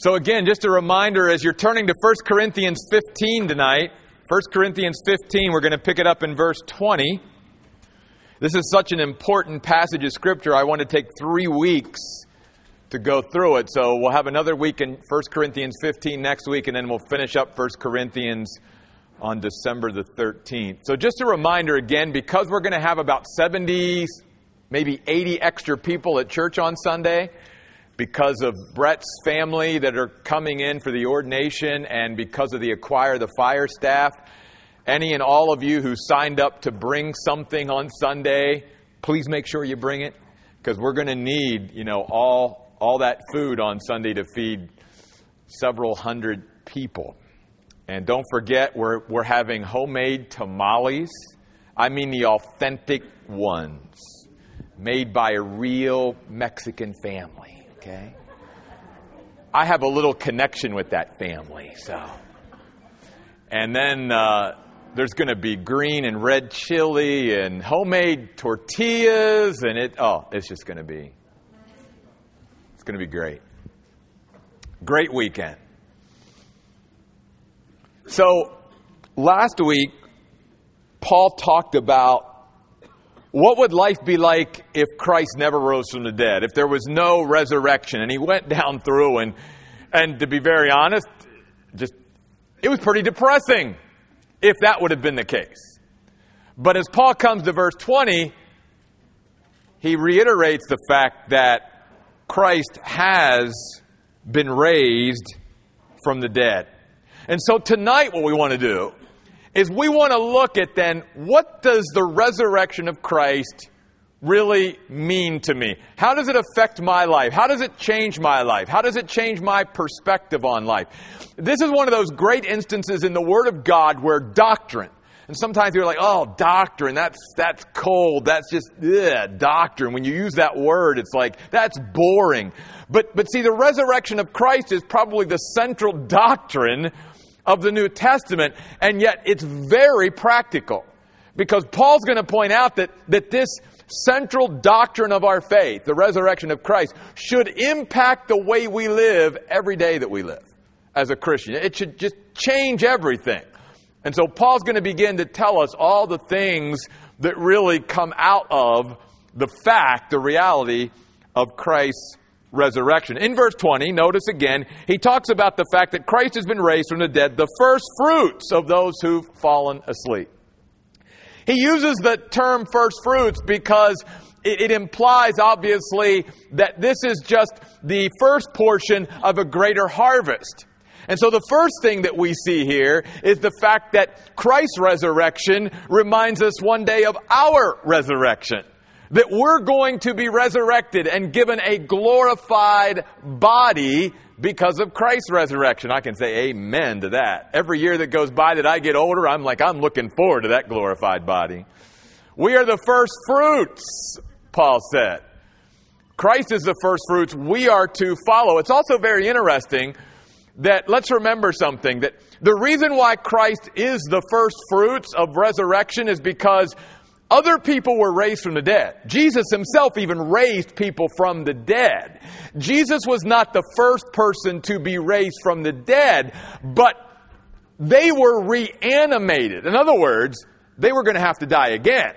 So again, just a reminder as you're turning to 1 Corinthians 15 tonight, 1 Corinthians 15, we're going to pick it up in verse 20. This is such an important passage of Scripture. I want to take three weeks to go through it. So we'll have another week in 1 Corinthians 15 next week, and then we'll finish up 1 Corinthians on December the 13th. So just a reminder again, because we're going to have about 70, maybe 80 extra people at church on Sunday, because of Brett's family that are coming in for the ordination, and because of the Acquire the Fire staff, any and all of you who signed up to bring something on Sunday, please make sure you bring it because we're going to need, you know, all all that food on Sunday to feed several hundred people. And don't forget, we're, we're having homemade tamales. I mean, the authentic ones, made by a real Mexican family, okay? I have a little connection with that family, so. And then uh, there's going to be green and red chili and homemade tortillas, and it, oh, it's just going to be, it's going to be great. Great weekend. So, last week, Paul talked about what would life be like if Christ never rose from the dead, if there was no resurrection. And he went down through, and, and to be very honest, just it was pretty depressing if that would have been the case. But as Paul comes to verse 20, he reiterates the fact that Christ has been raised from the dead. And so tonight, what we want to do is we want to look at then what does the resurrection of Christ really mean to me? How does it affect my life? How does it change my life? How does it change my perspective on life? This is one of those great instances in the Word of God where doctrine, and sometimes you're like, oh, doctrine, that's, that's cold. That's just, ugh, doctrine. When you use that word, it's like, that's boring. But, but see, the resurrection of Christ is probably the central doctrine of the New Testament, and yet it's very practical. Because Paul's going to point out that, that this central doctrine of our faith, the resurrection of Christ, should impact the way we live every day that we live as a Christian. It should just change everything. And so Paul's going to begin to tell us all the things that really come out of the fact, the reality of Christ's resurrection. In verse 20, notice again, he talks about the fact that Christ has been raised from the dead, the first fruits of those who've fallen asleep. He uses the term first fruits because it, it implies, obviously, that this is just the first portion of a greater harvest. And so the first thing that we see here is the fact that Christ's resurrection reminds us one day of our resurrection that we're going to be resurrected and given a glorified body because of Christ's resurrection. I can say amen to that. Every year that goes by that I get older, I'm like, I'm looking forward to that glorified body. We are the first fruits, Paul said. Christ is the first fruits. We are to follow. It's also very interesting that let's remember something that the reason why Christ is the first fruits of resurrection is because other people were raised from the dead. Jesus himself even raised people from the dead. Jesus was not the first person to be raised from the dead, but they were reanimated. In other words, they were going to have to die again.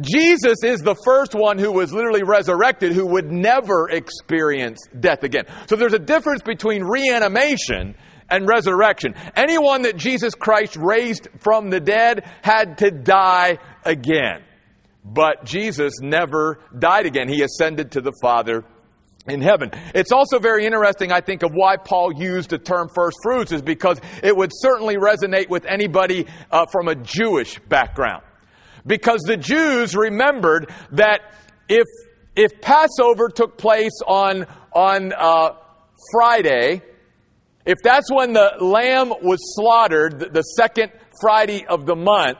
Jesus is the first one who was literally resurrected who would never experience death again. So there's a difference between reanimation and resurrection. Anyone that Jesus Christ raised from the dead had to die again. But Jesus never died again. He ascended to the Father in heaven. It's also very interesting, I think, of why Paul used the term first fruits is because it would certainly resonate with anybody uh, from a Jewish background. Because the Jews remembered that if, if Passover took place on, on uh, Friday, if that's when the lamb was slaughtered, the second Friday of the month,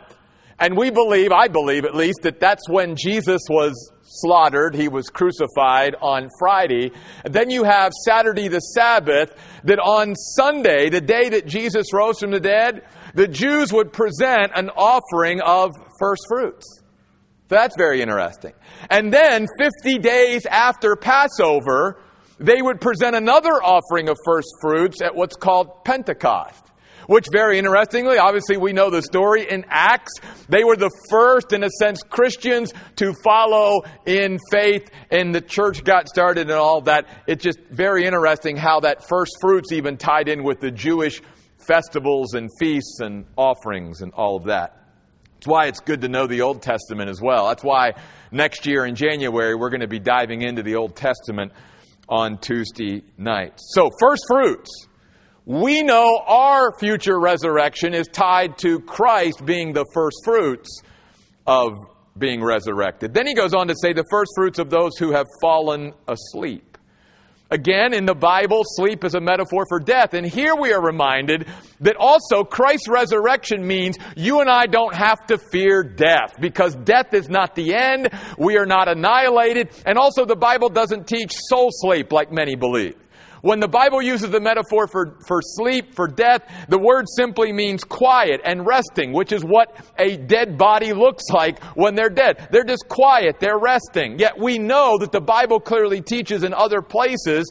and we believe, I believe at least, that that's when Jesus was slaughtered. He was crucified on Friday. Then you have Saturday the Sabbath, that on Sunday, the day that Jesus rose from the dead, the Jews would present an offering of first fruits. That's very interesting. And then 50 days after Passover, they would present another offering of first fruits at what's called Pentecost. Which, very interestingly, obviously we know the story in Acts. They were the first, in a sense, Christians to follow in faith, and the church got started and all that. It's just very interesting how that first fruits even tied in with the Jewish festivals and feasts and offerings and all of that. That's why it's good to know the Old Testament as well. That's why next year in January we're going to be diving into the Old Testament on Tuesday nights. So, first fruits. We know our future resurrection is tied to Christ being the first fruits of being resurrected. Then he goes on to say the first fruits of those who have fallen asleep. Again, in the Bible, sleep is a metaphor for death. And here we are reminded that also Christ's resurrection means you and I don't have to fear death because death is not the end. We are not annihilated. And also the Bible doesn't teach soul sleep like many believe. When the Bible uses the metaphor for, for sleep, for death, the word simply means quiet and resting, which is what a dead body looks like when they're dead. They're just quiet, they're resting. Yet we know that the Bible clearly teaches in other places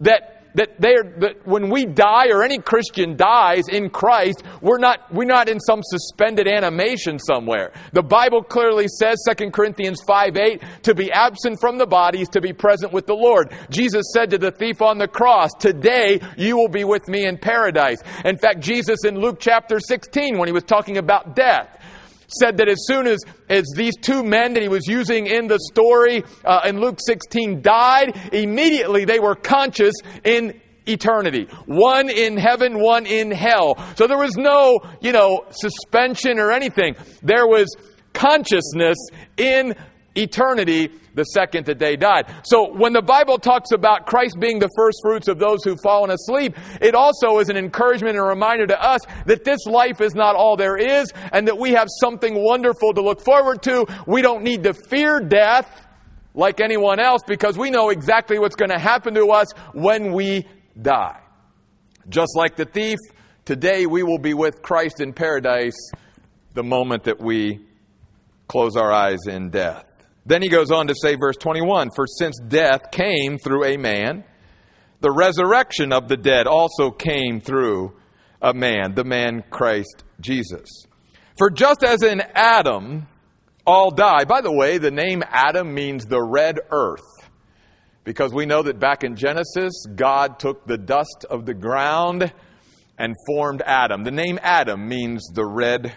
that that they are, that when we die or any Christian dies in Christ, we're not, we're not in some suspended animation somewhere. The Bible clearly says, 2 Corinthians 5 8, to be absent from the body is to be present with the Lord. Jesus said to the thief on the cross, Today you will be with me in paradise. In fact, Jesus in Luke chapter 16, when he was talking about death, said that as soon as, as these two men that he was using in the story uh, in Luke 16 died, immediately they were conscious in eternity. One in heaven, one in hell. So there was no, you know, suspension or anything. There was consciousness in eternity the second that they died. So when the Bible talks about Christ being the first fruits of those who've fallen asleep, it also is an encouragement and a reminder to us that this life is not all there is and that we have something wonderful to look forward to. We don't need to fear death like anyone else because we know exactly what's going to happen to us when we die. Just like the thief, today we will be with Christ in paradise the moment that we close our eyes in death. Then he goes on to say, verse 21 For since death came through a man, the resurrection of the dead also came through a man, the man Christ Jesus. For just as in Adam all die, by the way, the name Adam means the red earth. Because we know that back in Genesis, God took the dust of the ground and formed Adam. The name Adam means the red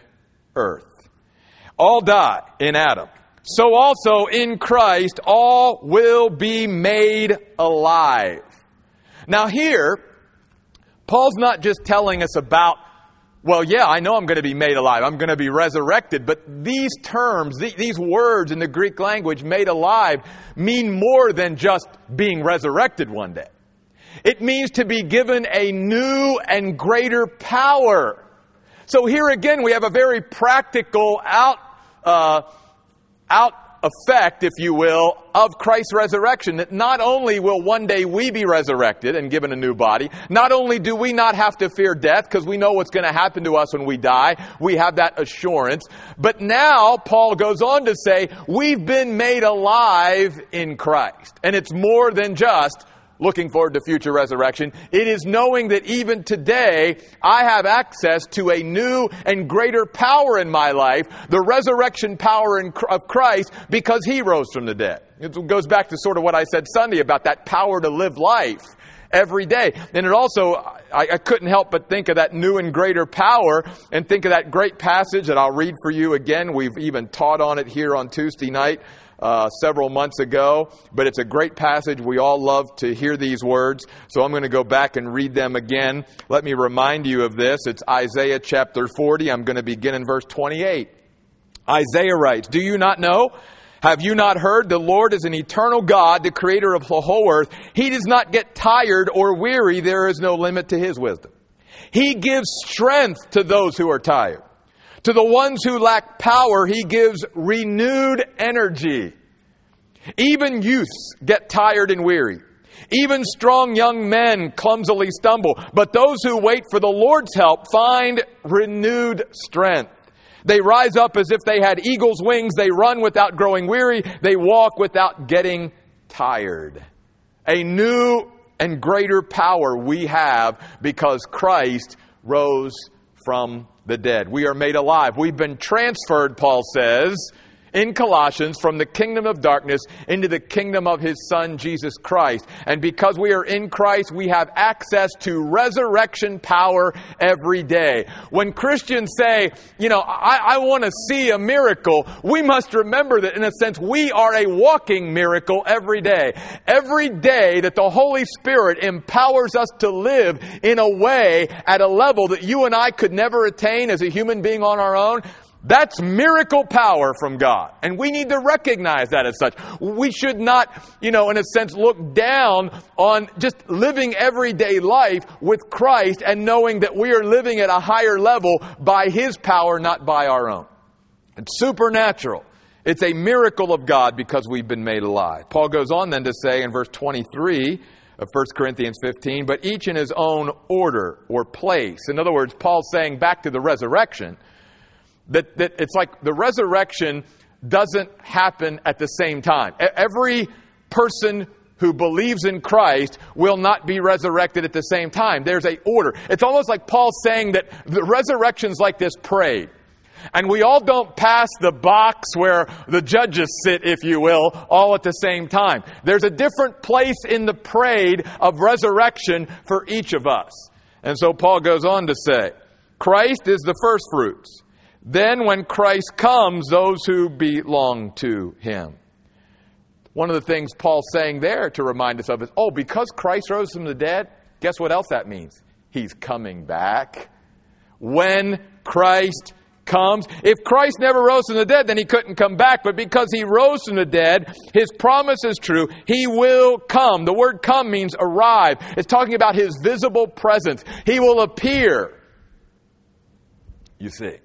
earth. All die in Adam so also in Christ all will be made alive. Now, here, Paul's not just telling us about, well, yeah, I know I'm going to be made alive, I'm going to be resurrected, but these terms, these words in the Greek language, made alive, mean more than just being resurrected one day. It means to be given a new and greater power. So here again, we have a very practical out. Uh, out effect, if you will, of Christ's resurrection. That not only will one day we be resurrected and given a new body, not only do we not have to fear death because we know what's going to happen to us when we die, we have that assurance, but now Paul goes on to say, we've been made alive in Christ. And it's more than just looking forward to future resurrection. It is knowing that even today I have access to a new and greater power in my life, the resurrection power of Christ, because He rose from the dead. It goes back to sort of what I said Sunday about that power to live life every day. And it also, I, I, couldn't help but think of that new and greater power and think of that great passage that I'll read for you again. We've even taught on it here on Tuesday night uh, several months ago, but it's a great passage. We all love to hear these words, so I'm going to go back and read them again. Let me remind you of this. It's Isaiah chapter 40. I'm going to begin in verse 28. Isaiah writes, Do you not know? Have you not heard? The Lord is an eternal God, the creator of the whole earth. He does not get tired or weary. There is no limit to his wisdom. He gives strength to those who are tired. To the ones who lack power, he gives renewed energy. Even youths get tired and weary. Even strong young men clumsily stumble. But those who wait for the Lord's help find renewed strength. They rise up as if they had eagle's wings. They run without growing weary. They walk without getting tired. a new and greater power we have because Christ rose from the dead. We are made alive. We've been transferred, Paul says, in Colossians from the kingdom of darkness into the kingdom of his son Jesus Christ. And because we are in Christ, we have access to resurrection power every day. When Christians say, you know, I, I want to see a miracle, we must remember that in a sense we are a walking miracle every day. Every day that the Holy Spirit empowers us to live in a way at a level that you and I could never attain as a human being on our own, that's miracle power from God. And we need to recognize that as such. We should not, you know, in a sense, look down on just living everyday life with Christ and knowing that we are living at a higher level by His power, not by our own. It's supernatural. It's a miracle of God because we've been made alive. Paul goes on then to say in verse 23 of 1 Corinthians 15, but each in his own order or place. In other words, Paul's saying back to the resurrection, that, that it's like the resurrection doesn't happen at the same time. Every person who believes in Christ will not be resurrected at the same time. There's a order. It's almost like Paul saying that the resurrection's like this parade. And we all don't pass the box where the judges sit, if you will, all at the same time. There's a different place in the parade of resurrection for each of us. And so Paul goes on to say, Christ is the first fruits. Then, when Christ comes, those who belong to him. One of the things Paul's saying there to remind us of is oh, because Christ rose from the dead, guess what else that means? He's coming back. When Christ comes. If Christ never rose from the dead, then he couldn't come back. But because he rose from the dead, his promise is true. He will come. The word come means arrive. It's talking about his visible presence. He will appear. You see.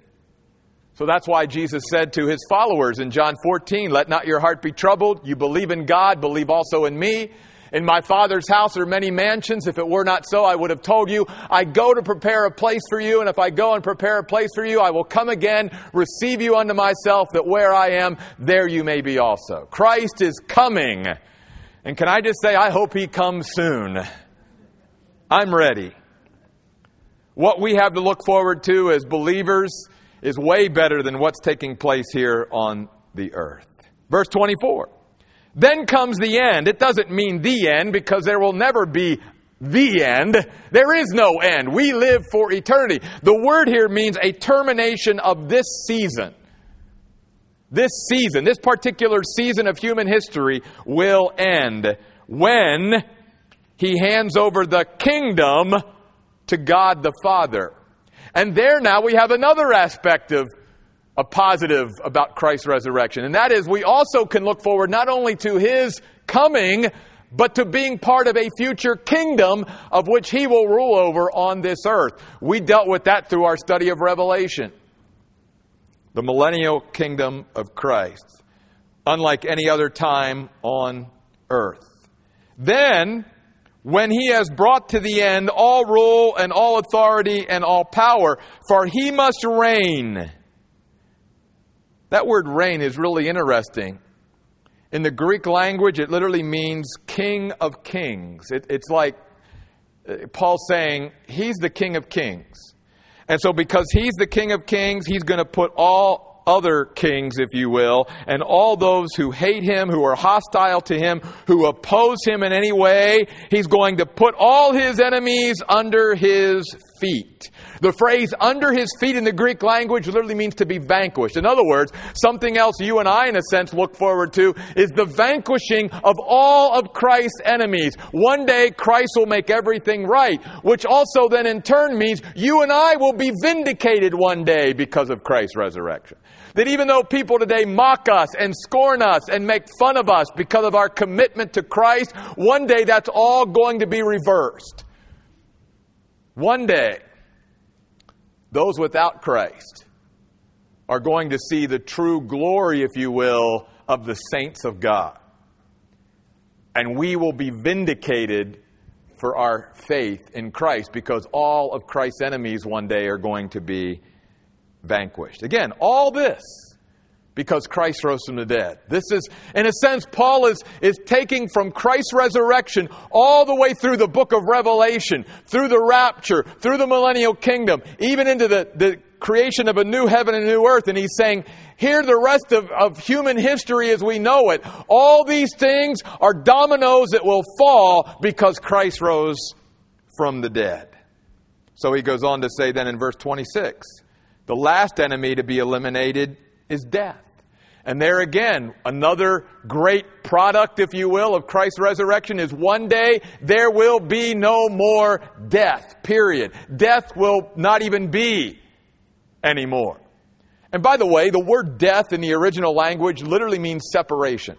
So that's why Jesus said to his followers in John 14, Let not your heart be troubled. You believe in God, believe also in me. In my Father's house are many mansions. If it were not so, I would have told you. I go to prepare a place for you, and if I go and prepare a place for you, I will come again, receive you unto myself, that where I am, there you may be also. Christ is coming. And can I just say, I hope he comes soon. I'm ready. What we have to look forward to as believers is way better than what's taking place here on the earth. Verse 24. Then comes the end. It doesn't mean the end because there will never be the end. There is no end. We live for eternity. The word here means a termination of this season. This season, this particular season of human history will end when he hands over the kingdom to God the Father. And there now we have another aspect of a positive about Christ's resurrection. And that is we also can look forward not only to his coming, but to being part of a future kingdom of which he will rule over on this earth. We dealt with that through our study of Revelation. The millennial kingdom of Christ, unlike any other time on earth. Then, when he has brought to the end all rule and all authority and all power, for he must reign. That word reign is really interesting. In the Greek language, it literally means king of kings. It, it's like uh, Paul saying, he's the king of kings. And so, because he's the king of kings, he's going to put all other kings, if you will, and all those who hate him, who are hostile to him, who oppose him in any way. He's going to put all his enemies under his feet. The phrase under his feet in the Greek language literally means to be vanquished. In other words, something else you and I, in a sense, look forward to is the vanquishing of all of Christ's enemies. One day, Christ will make everything right, which also then in turn means you and I will be vindicated one day because of Christ's resurrection. That even though people today mock us and scorn us and make fun of us because of our commitment to Christ, one day that's all going to be reversed. One day, those without Christ are going to see the true glory, if you will, of the saints of God. And we will be vindicated for our faith in Christ because all of Christ's enemies one day are going to be vanquished. Again, all this because Christ rose from the dead. This is, in a sense, Paul is, is taking from Christ's resurrection all the way through the book of Revelation, through the rapture, through the millennial kingdom, even into the, the creation of a new heaven and a new earth. And he's saying, here the rest of, of human history as we know it. All these things are dominoes that will fall because Christ rose from the dead. So he goes on to say then in verse 26, the last enemy to be eliminated is death. And there again, another great product, if you will, of Christ's resurrection is one day there will be no more death, period. Death will not even be anymore. And by the way, the word death in the original language literally means separation.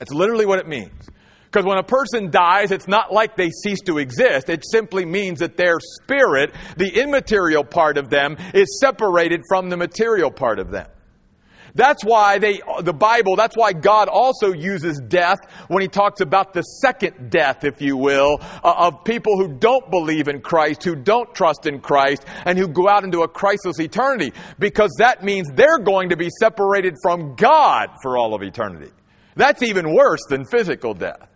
It's literally what it means. Because when a person dies, it's not like they cease to exist. It simply means that their spirit, the immaterial part of them, is separated from the material part of them. That's why they, the Bible, that's why God also uses death when He talks about the second death, if you will, uh, of people who don't believe in Christ, who don't trust in Christ, and who go out into a Christless eternity. Because that means they're going to be separated from God for all of eternity. That's even worse than physical death.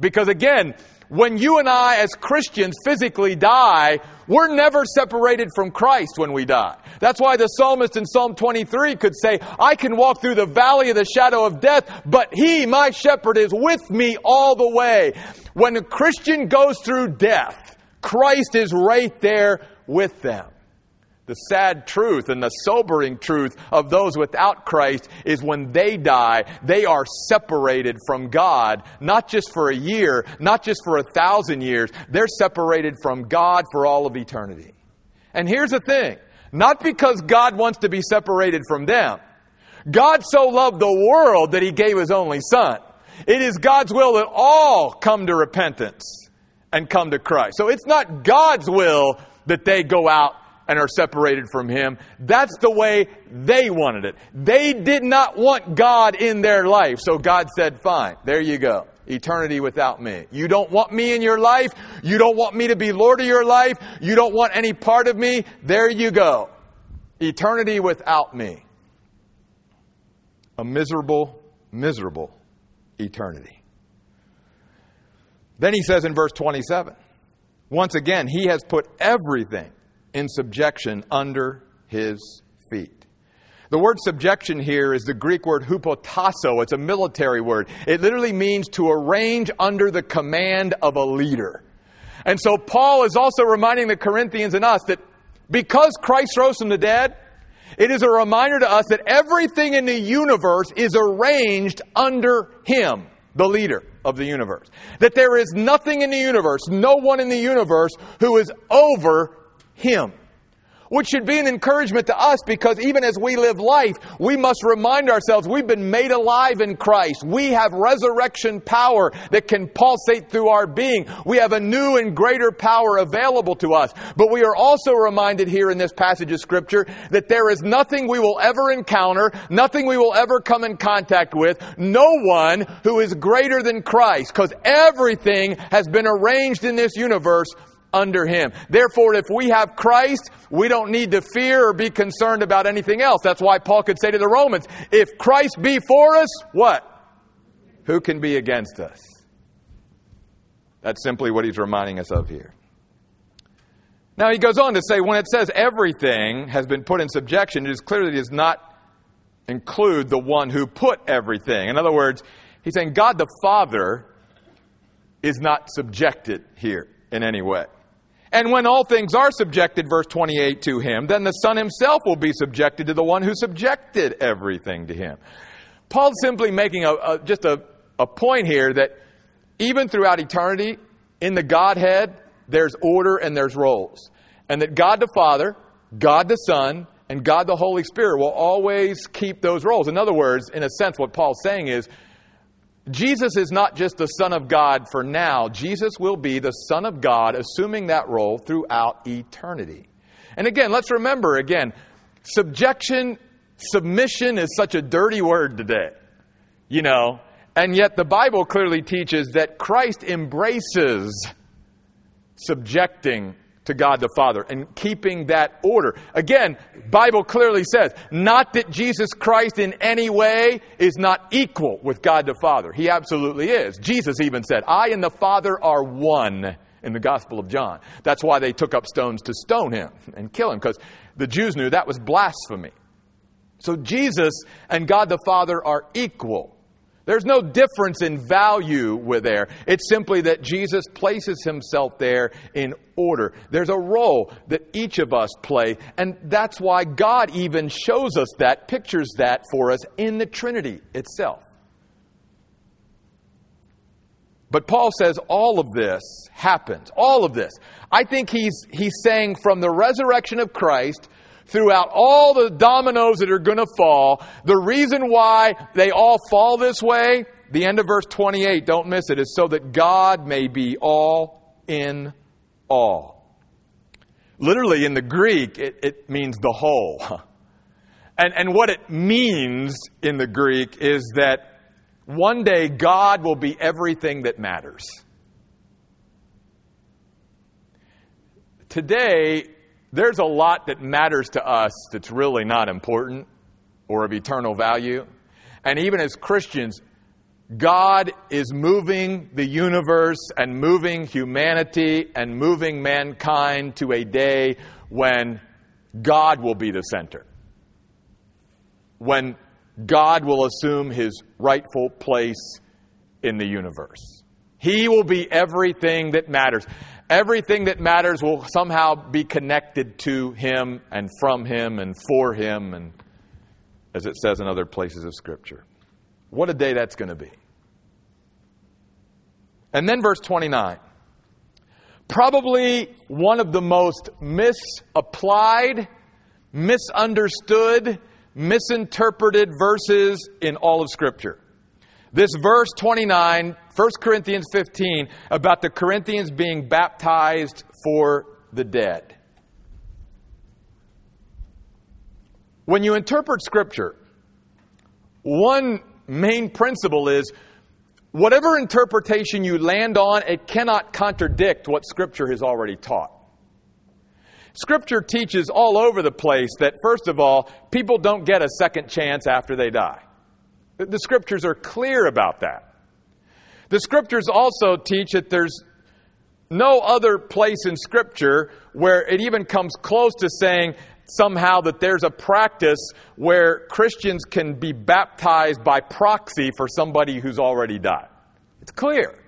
Because again, when you and I as Christians physically die, we're never separated from Christ when we die. That's why the psalmist in Psalm 23 could say, I can walk through the valley of the shadow of death, but he, my shepherd, is with me all the way. When a Christian goes through death, Christ is right there with them. The sad truth and the sobering truth of those without Christ is when they die, they are separated from God, not just for a year, not just for a thousand years. They're separated from God for all of eternity. And here's the thing not because God wants to be separated from them. God so loved the world that he gave his only son. It is God's will that all come to repentance and come to Christ. So it's not God's will that they go out and are separated from Him. That's the way they wanted it. They did not want God in their life. So God said, fine, there you go. Eternity without me. You don't want me in your life. You don't want me to be Lord of your life. You don't want any part of me. There you go. Eternity without me. A miserable, miserable eternity. Then he says in verse 27, once again, he has put everything in subjection under his feet. The word subjection here is the Greek word hupotasso. It's a military word. It literally means to arrange under the command of a leader. And so Paul is also reminding the Corinthians and us that because Christ rose from the dead, it is a reminder to us that everything in the universe is arranged under Him, the leader of the universe. That there is nothing in the universe, no one in the universe who is over him. Which should be an encouragement to us because even as we live life, we must remind ourselves we've been made alive in Christ. We have resurrection power that can pulsate through our being. We have a new and greater power available to us. But we are also reminded here in this passage of Scripture that there is nothing we will ever encounter, nothing we will ever come in contact with, no one who is greater than Christ because everything has been arranged in this universe under him. Therefore, if we have Christ, we don't need to fear or be concerned about anything else. That's why Paul could say to the Romans, if Christ be for us, what? Who can be against us? That's simply what he's reminding us of here. Now he goes on to say, when it says everything has been put in subjection, it is clear that he does not include the one who put everything. In other words, he's saying God the Father is not subjected here in any way. And when all things are subjected, verse 28, to him, then the Son himself will be subjected to the one who subjected everything to him. Paul's simply making a, a, just a, a point here that even throughout eternity, in the Godhead, there's order and there's roles. And that God the Father, God the Son, and God the Holy Spirit will always keep those roles. In other words, in a sense, what Paul's saying is Jesus is not just the Son of God for now. Jesus will be the Son of God, assuming that role throughout eternity. And again, let's remember again, subjection, submission is such a dirty word today. You know, and yet the Bible clearly teaches that Christ embraces subjecting to God the Father and keeping that order. Again, Bible clearly says, not that Jesus Christ in any way is not equal with God the Father. He absolutely is. Jesus even said, I and the Father are one in the Gospel of John. That's why they took up stones to stone him and kill him, because the Jews knew that was blasphemy. So Jesus and God the Father are equal. There's no difference in value with there. It's simply that Jesus places himself there in order. There's a role that each of us play, and that's why God even shows us that, pictures that for us in the Trinity itself. But Paul says all of this happens. All of this. I think he's, he's saying from the resurrection of Christ throughout all the dominoes that are going to fall. The reason why they all fall this way, the end of verse 28, don't miss it, is so that God may be all in all. Literally in the Greek, it, it means the whole. And, and what it means in the Greek is that one day God will be everything that matters. Today, there's a lot that matters to us that's really not important or of eternal value. And even as Christians, God is moving the universe and moving humanity and moving mankind to a day when God will be the center. When God will assume his rightful place in the universe. He will be everything that matters. Everything that matters will somehow be connected to Him and from Him and for Him, and as it says in other places of Scripture. What a day that's going to be. And then verse 29. Probably one of the most misapplied, misunderstood, misinterpreted verses in all of Scripture. This verse 29, 1 Corinthians 15, about the Corinthians being baptized for the dead. When you interpret Scripture, one main principle is whatever interpretation you land on, it cannot contradict what Scripture has already taught. Scripture teaches all over the place that, first of all, people don't get a second chance after they die. The scriptures are clear about that. The scriptures also teach that there's no other place in scripture where it even comes close to saying somehow that there's a practice where Christians can be baptized by proxy for somebody who's already died. It's clear.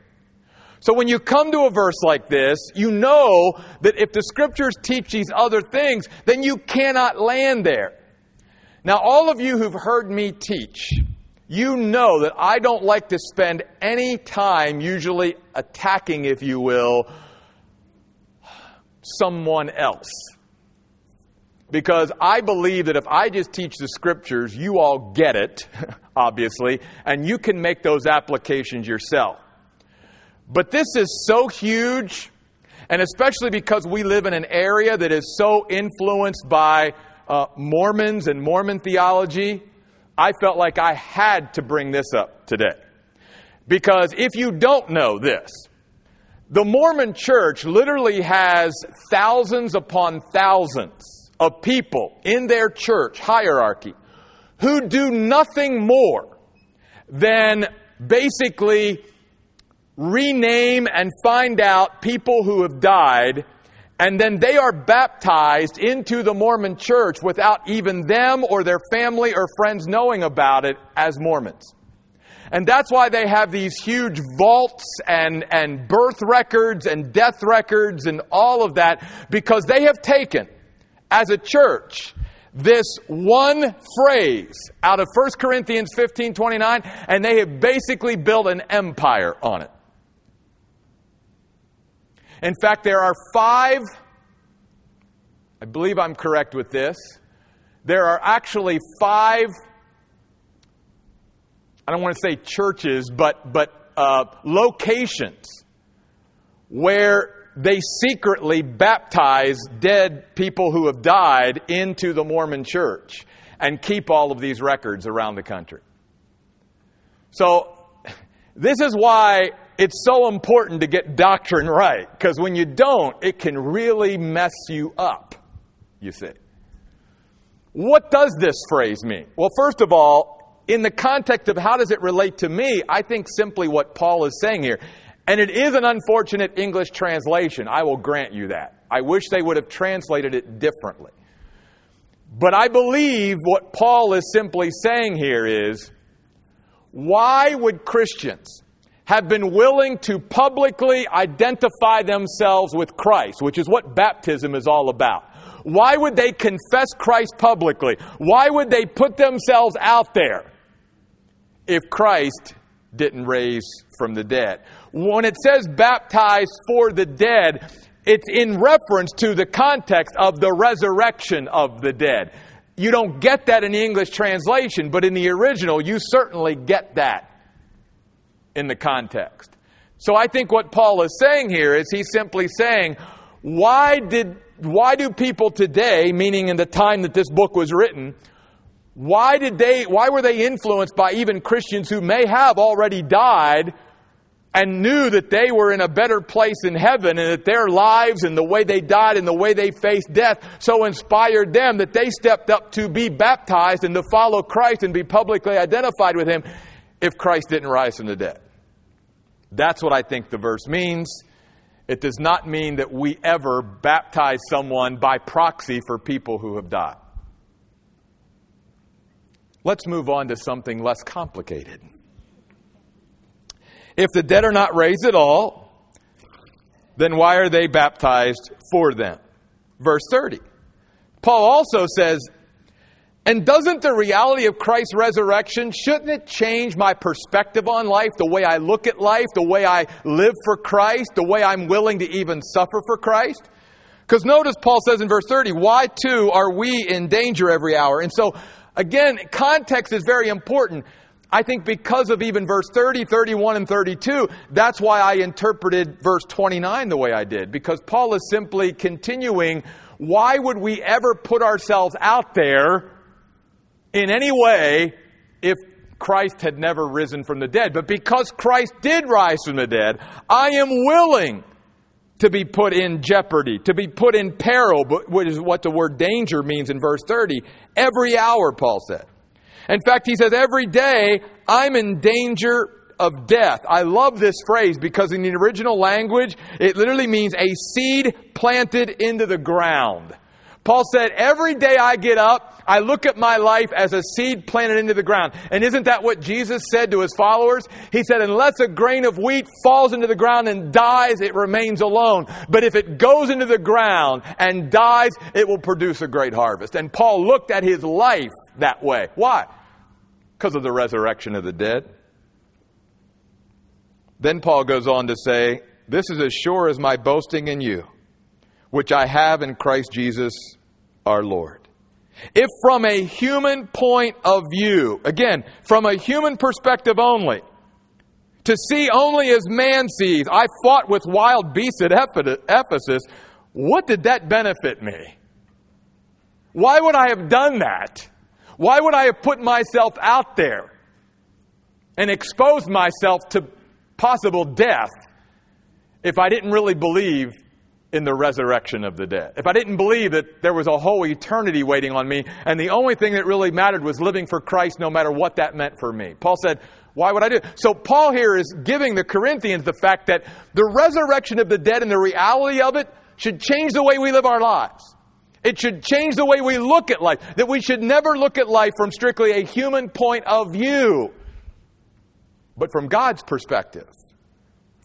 So when you come to a verse like this, you know that if the scriptures teach these other things, then you cannot land there. Now, all of you who've heard me teach, you know that I don't like to spend any time usually attacking, if you will, someone else. Because I believe that if I just teach the scriptures, you all get it, obviously, and you can make those applications yourself. But this is so huge, and especially because we live in an area that is so influenced by uh, Mormons and Mormon theology, I felt like I had to bring this up today. Because if you don't know this, the Mormon church literally has thousands upon thousands of people in their church hierarchy who do nothing more than basically rename and find out people who have died and then they are baptized into the Mormon church without even them or their family or friends knowing about it as Mormons. And that's why they have these huge vaults and, and birth records and death records and all of that, because they have taken, as a church, this one phrase out of 1 Corinthians 15 29, and they have basically built an empire on it. In fact, there are five, I believe I'm correct with this, there are actually five, I don't want to say churches, but, but uh, locations where they secretly baptize dead people who have died into the Mormon church and keep all of these records around the country. So, this is why it's so important to get doctrine right, because when you don't, it can really mess you up, you see. What does this phrase mean? Well, first of all, in the context of how does it relate to me, I think simply what Paul is saying here, and it is an unfortunate English translation, I will grant you that. I wish they would have translated it differently. But I believe what Paul is simply saying here is why would Christians have been willing to publicly identify themselves with Christ, which is what baptism is all about? Why would they confess Christ publicly? Why would they put themselves out there if Christ didn't raise from the dead? When it says baptized for the dead, it's in reference to the context of the resurrection of the dead. You don't get that in the English translation, but in the original, you certainly get that in the context. So I think what Paul is saying here is he's simply saying, why did why do people today, meaning in the time that this book was written, why did they why were they influenced by even Christians who may have already died and knew that they were in a better place in heaven and that their lives and the way they died and the way they faced death so inspired them that they stepped up to be baptized and to follow Christ and be publicly identified with him if Christ didn't rise from the dead. That's what I think the verse means. It does not mean that we ever baptize someone by proxy for people who have died. Let's move on to something less complicated. If the dead are not raised at all, then why are they baptized for them? Verse 30. Paul also says, and doesn't the reality of Christ's resurrection, shouldn't it change my perspective on life, the way I look at life, the way I live for Christ, the way I'm willing to even suffer for Christ? Because notice Paul says in verse 30, why too are we in danger every hour? And so, again, context is very important. I think because of even verse 30, 31, and 32, that's why I interpreted verse 29 the way I did. Because Paul is simply continuing, why would we ever put ourselves out there in any way if Christ had never risen from the dead. But because Christ did rise from the dead, I am willing to be put in jeopardy, to be put in peril, which is what the word danger means in verse 30, every hour, Paul said. In fact, he says, every day I'm in danger of death. I love this phrase because in the original language, it literally means a seed planted into the ground. Paul said, Every day I get up, I look at my life as a seed planted into the ground. And isn't that what Jesus said to his followers? He said, Unless a grain of wheat falls into the ground and dies, it remains alone. But if it goes into the ground and dies, it will produce a great harvest. And Paul looked at his life that way. Why? Because of the resurrection of the dead. Then Paul goes on to say, This is as sure as my boasting in you, which I have in Christ Jesus our Lord. If from a human point of view, again, from a human perspective only, to see only as man sees, I fought with wild beasts at Ephesus, what did that benefit me? Why would I have done that? Why would I have put myself out there and exposed myself to possible death if I didn't really believe in the resurrection of the dead. If I didn't believe that there was a whole eternity waiting on me, and the only thing that really mattered was living for Christ no matter what that meant for me. Paul said, why would I do it? So Paul here is giving the Corinthians the fact that the resurrection of the dead and the reality of it should change the way we live our lives. It should change the way we look at life. That we should never look at life from strictly a human point of view, but from God's perspective.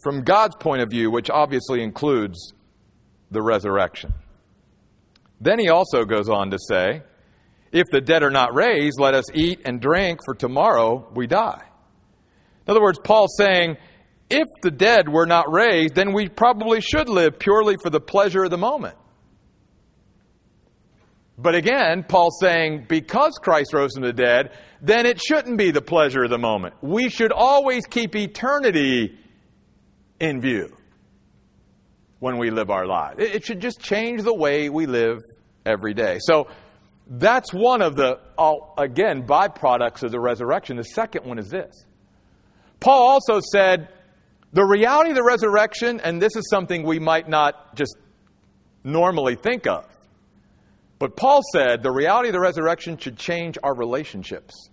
From God's point of view, which obviously includes the resurrection. Then he also goes on to say, If the dead are not raised, let us eat and drink, for tomorrow we die. In other words, Paul's saying, if the dead were not raised, then we probably should live purely for the pleasure of the moment. But again, Paul's saying, because Christ rose from the dead, then it shouldn't be the pleasure of the moment. We should always keep eternity in view when we live our lives. It should just change the way we live every day. So that's one of the, again, byproducts of the resurrection. The second one is this Paul also said, The reality of the resurrection, and this is something we might not just normally think of, but Paul said the reality of the resurrection should change our relationships.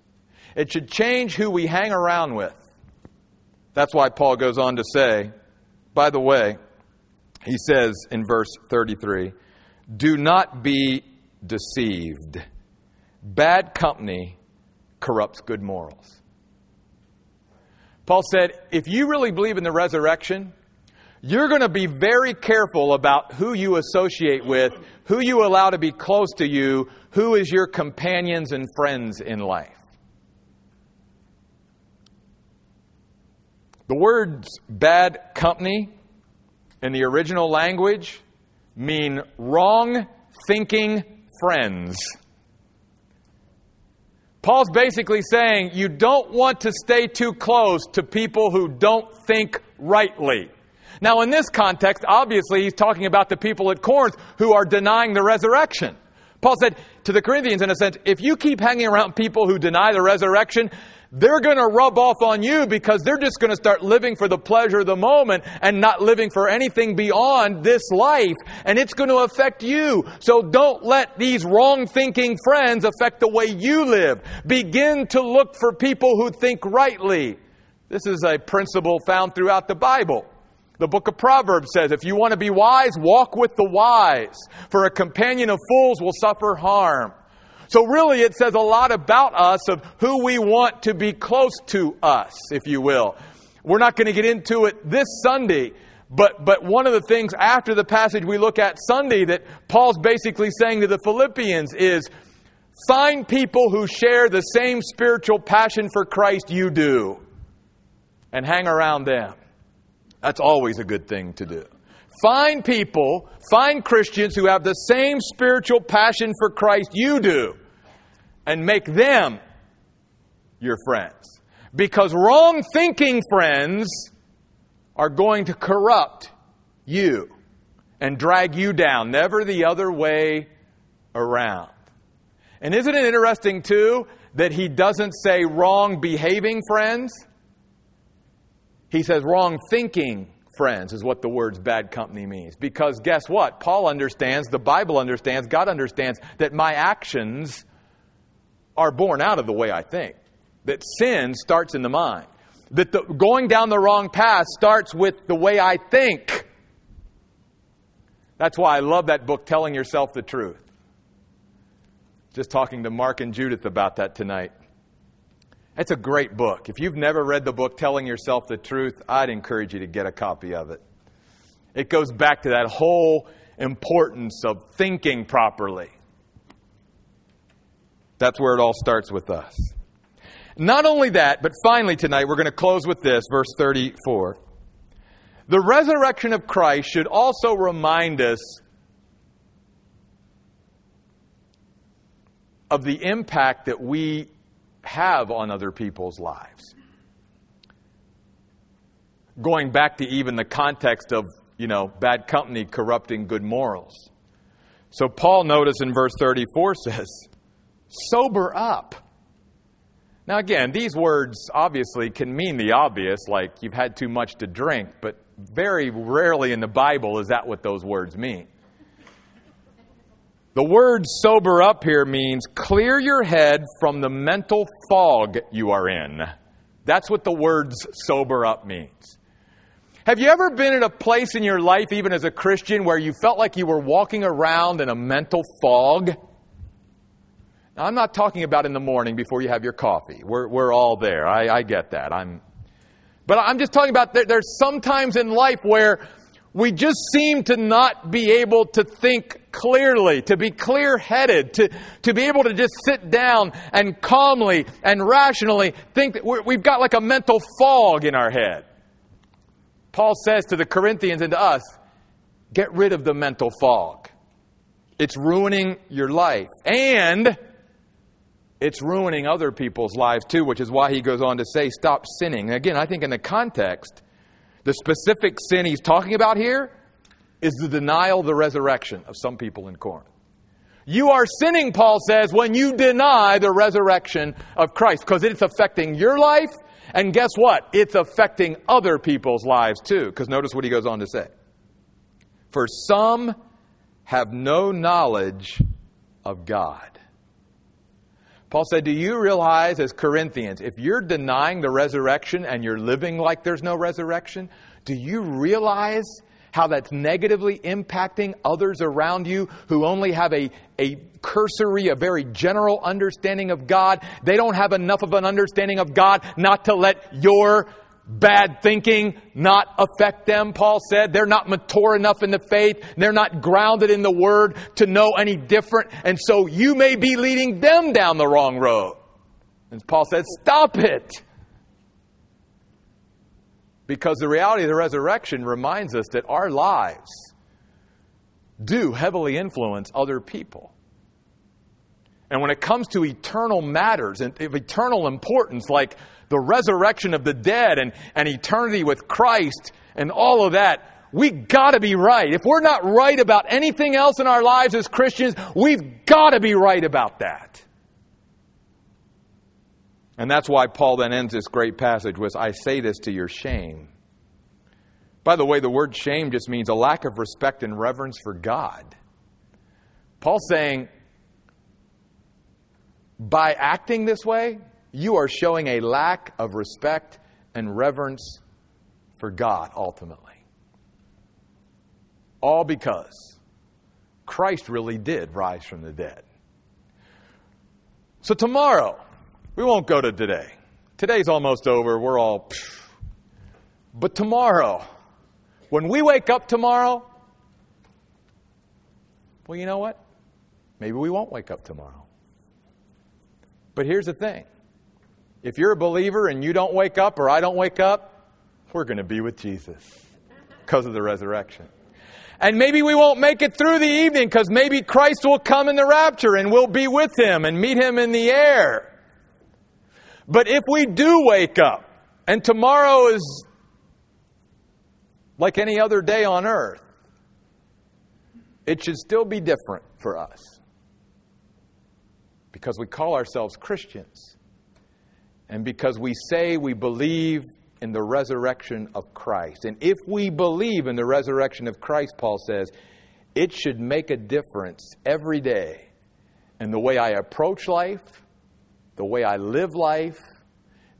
It should change who we hang around with. That's why Paul goes on to say, by the way, he says in verse 33 do not be deceived. Bad company corrupts good morals. Paul said, if you really believe in the resurrection, you're going to be very careful about who you associate with, who you allow to be close to you, who is your companions and friends in life. The words bad company in the original language mean wrong thinking friends. Paul's basically saying you don't want to stay too close to people who don't think rightly. Now, in this context, obviously, he's talking about the people at Corinth who are denying the resurrection. Paul said to the Corinthians, in a sense, if you keep hanging around people who deny the resurrection, they're going to rub off on you because they're just going to start living for the pleasure of the moment and not living for anything beyond this life. And it's going to affect you. So don't let these wrong thinking friends affect the way you live. Begin to look for people who think rightly. This is a principle found throughout the Bible. The book of Proverbs says, if you want to be wise, walk with the wise, for a companion of fools will suffer harm. So really it says a lot about us of who we want to be close to us, if you will. We're not going to get into it this Sunday, but, but one of the things after the passage we look at Sunday that Paul's basically saying to the Philippians is, find people who share the same spiritual passion for Christ you do and hang around them. That's always a good thing to do. Find people, find Christians who have the same spiritual passion for Christ you do, and make them your friends. Because wrong thinking friends are going to corrupt you and drag you down, never the other way around. And isn't it interesting, too, that he doesn't say wrong behaving friends? He says wrong thinking friends, is what the words bad company means. Because guess what? Paul understands, the Bible understands, God understands that my actions are born out of the way I think. That sin starts in the mind. That the, going down the wrong path starts with the way I think. That's why I love that book, Telling Yourself the Truth. Just talking to Mark and Judith about that tonight. It's a great book. If you've never read the book Telling Yourself the Truth, I'd encourage you to get a copy of it. It goes back to that whole importance of thinking properly. That's where it all starts with us. Not only that, but finally tonight, we're going to close with this, verse 34. The resurrection of Christ should also remind us of the impact that we have on other people's lives. Going back to even the context of, you know, bad company corrupting good morals. So Paul, notice in verse 34 says, sober up. Now, again, these words obviously can mean the obvious, like you've had too much to drink, but very rarely in the Bible is that what those words mean. The word sober up here means clear your head from the mental fog you are in. That's what the words sober up means. Have you ever been in a place in your life, even as a Christian, where you felt like you were walking around in a mental fog? Now, I'm not talking about in the morning before you have your coffee. We're, we're all there. I, I get that. I'm, but I'm just talking about there, there's sometimes in life where we just seem to not be able to think clearly, to be clear headed, to, to be able to just sit down and calmly and rationally think that we've got like a mental fog in our head. Paul says to the Corinthians and to us, get rid of the mental fog. It's ruining your life. And it's ruining other people's lives too, which is why he goes on to say, stop sinning. again, I think in the context, the specific sin he's talking about here is the denial of the resurrection of some people in Corinth. You are sinning, Paul says, when you deny the resurrection of Christ, because it's affecting your life And guess what? It's affecting other people's lives too. Because notice what he goes on to say. For some have no knowledge of God. Paul said, Do you realize, as Corinthians, if you're denying the resurrection and you're living like there's no resurrection, do you realize how that's negatively impacting others around you who only have a, a cursory, a very general understanding of God? They don't have enough of an understanding of God not to let your bad thinking not affect them, Paul said. They're not mature enough in the faith. They're not grounded in the Word to know any different. And so you may be leading them down the wrong road. And Paul said, stop it. Because the reality of the resurrection reminds us that our lives do heavily influence other people. And when it comes to eternal matters and of eternal importance, like the resurrection of the dead and, and eternity with Christ and all of that, we gotta be right. If we're not right about anything else in our lives as Christians, we've gotta be right about that. And that's why Paul then ends this great passage with, I say this to your shame. By the way, the word shame just means a lack of respect and reverence for God. Paul's saying, by acting this way, you are showing a lack of respect and reverence for God ultimately. All because Christ really did rise from the dead. So tomorrow, we won't go to today. Today's almost over. We're all. Phew. But tomorrow, when we wake up tomorrow, well, you know what? Maybe we won't wake up tomorrow. But here's the thing if you're a believer and you don't wake up or I don't wake up, we're going to be with Jesus because of the resurrection. And maybe we won't make it through the evening because maybe Christ will come in the rapture and we'll be with him and meet him in the air. But if we do wake up and tomorrow is like any other day on earth, it should still be different for us because we call ourselves Christians and because we say we believe in the resurrection of Christ. And if we believe in the resurrection of Christ, Paul says, it should make a difference every day in the way I approach life, the way I live life,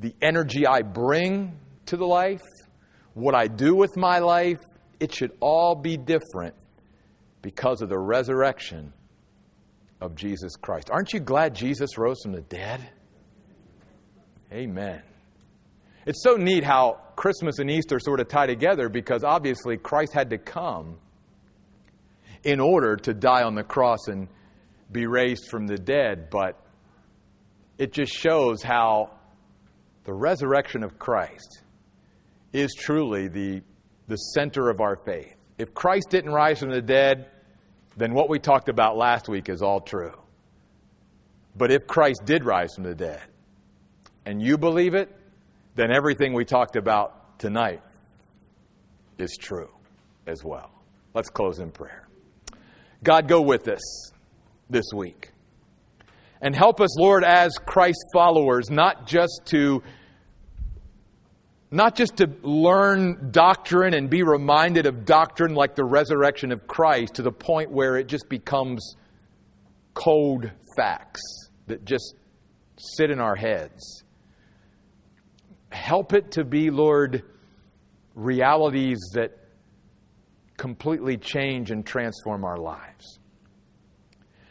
the energy I bring to the life, what I do with my life. It should all be different because of the resurrection of Jesus Christ. Aren't you glad Jesus rose from the dead? Amen. It's so neat how Christmas and Easter sort of tie together because obviously Christ had to come in order to die on the cross and be raised from the dead, but it just shows how the resurrection of Christ is truly the, the center of our faith. If Christ didn't rise from the dead, then what we talked about last week is all true. But if Christ did rise from the dead, and you believe it, then everything we talked about tonight is true as well. Let's close in prayer. God, go with us this week. And help us, Lord, as Christ followers, not just to not just to learn doctrine and be reminded of doctrine like the resurrection of Christ to the point where it just becomes cold facts that just sit in our heads help it to be, Lord, realities that completely change and transform our lives.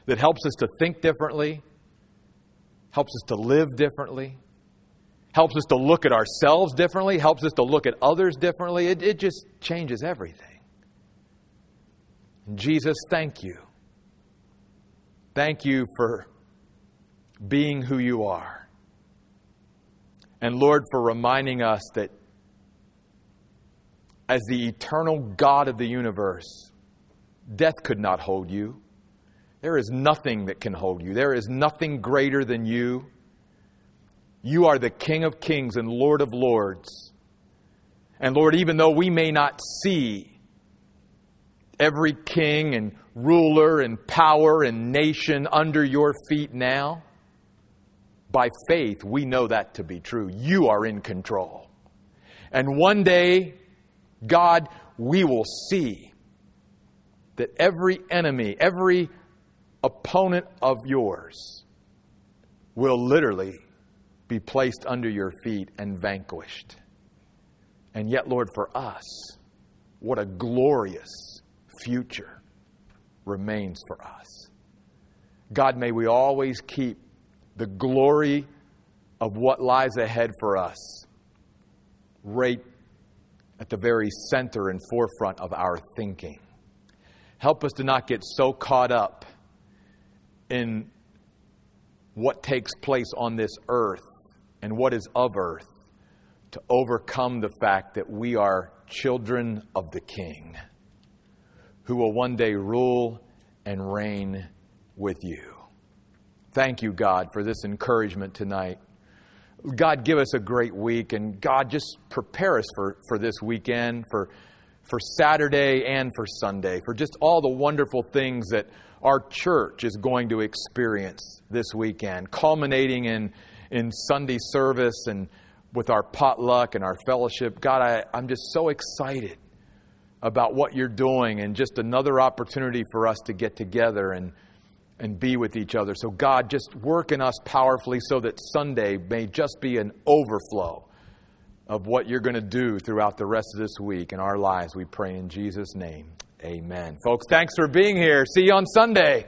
That helps us to think differently, helps us to live differently, helps us to look at ourselves differently, helps us to look at others differently. It, it just changes everything. And Jesus, thank you. Thank you for being who you are. And Lord, for reminding us that as the eternal God of the universe, death could not hold you. There is nothing that can hold you. There is nothing greater than you. You are the King of kings and Lord of lords. And Lord, even though we may not see every king and ruler and power and nation under your feet now, By faith, we know that to be true. You are in control. And one day, God, we will see that every enemy, every opponent of yours will literally be placed under your feet and vanquished. And yet, Lord, for us, what a glorious future remains for us. God, may we always keep the glory of what lies ahead for us right at the very center and forefront of our thinking. Help us to not get so caught up in what takes place on this earth and what is of earth to overcome the fact that we are children of the King who will one day rule and reign with you. Thank you, God, for this encouragement tonight. God, give us a great week, and God, just prepare us for, for this weekend, for, for Saturday and for Sunday, for just all the wonderful things that our church is going to experience this weekend, culminating in, in Sunday service and with our potluck and our fellowship. God, I, I'm just so excited about what you're doing and just another opportunity for us to get together and, and be with each other. So, God, just work in us powerfully so that Sunday may just be an overflow of what you're going to do throughout the rest of this week in our lives. We pray in Jesus' name. Amen. Folks, thanks for being here. See you on Sunday.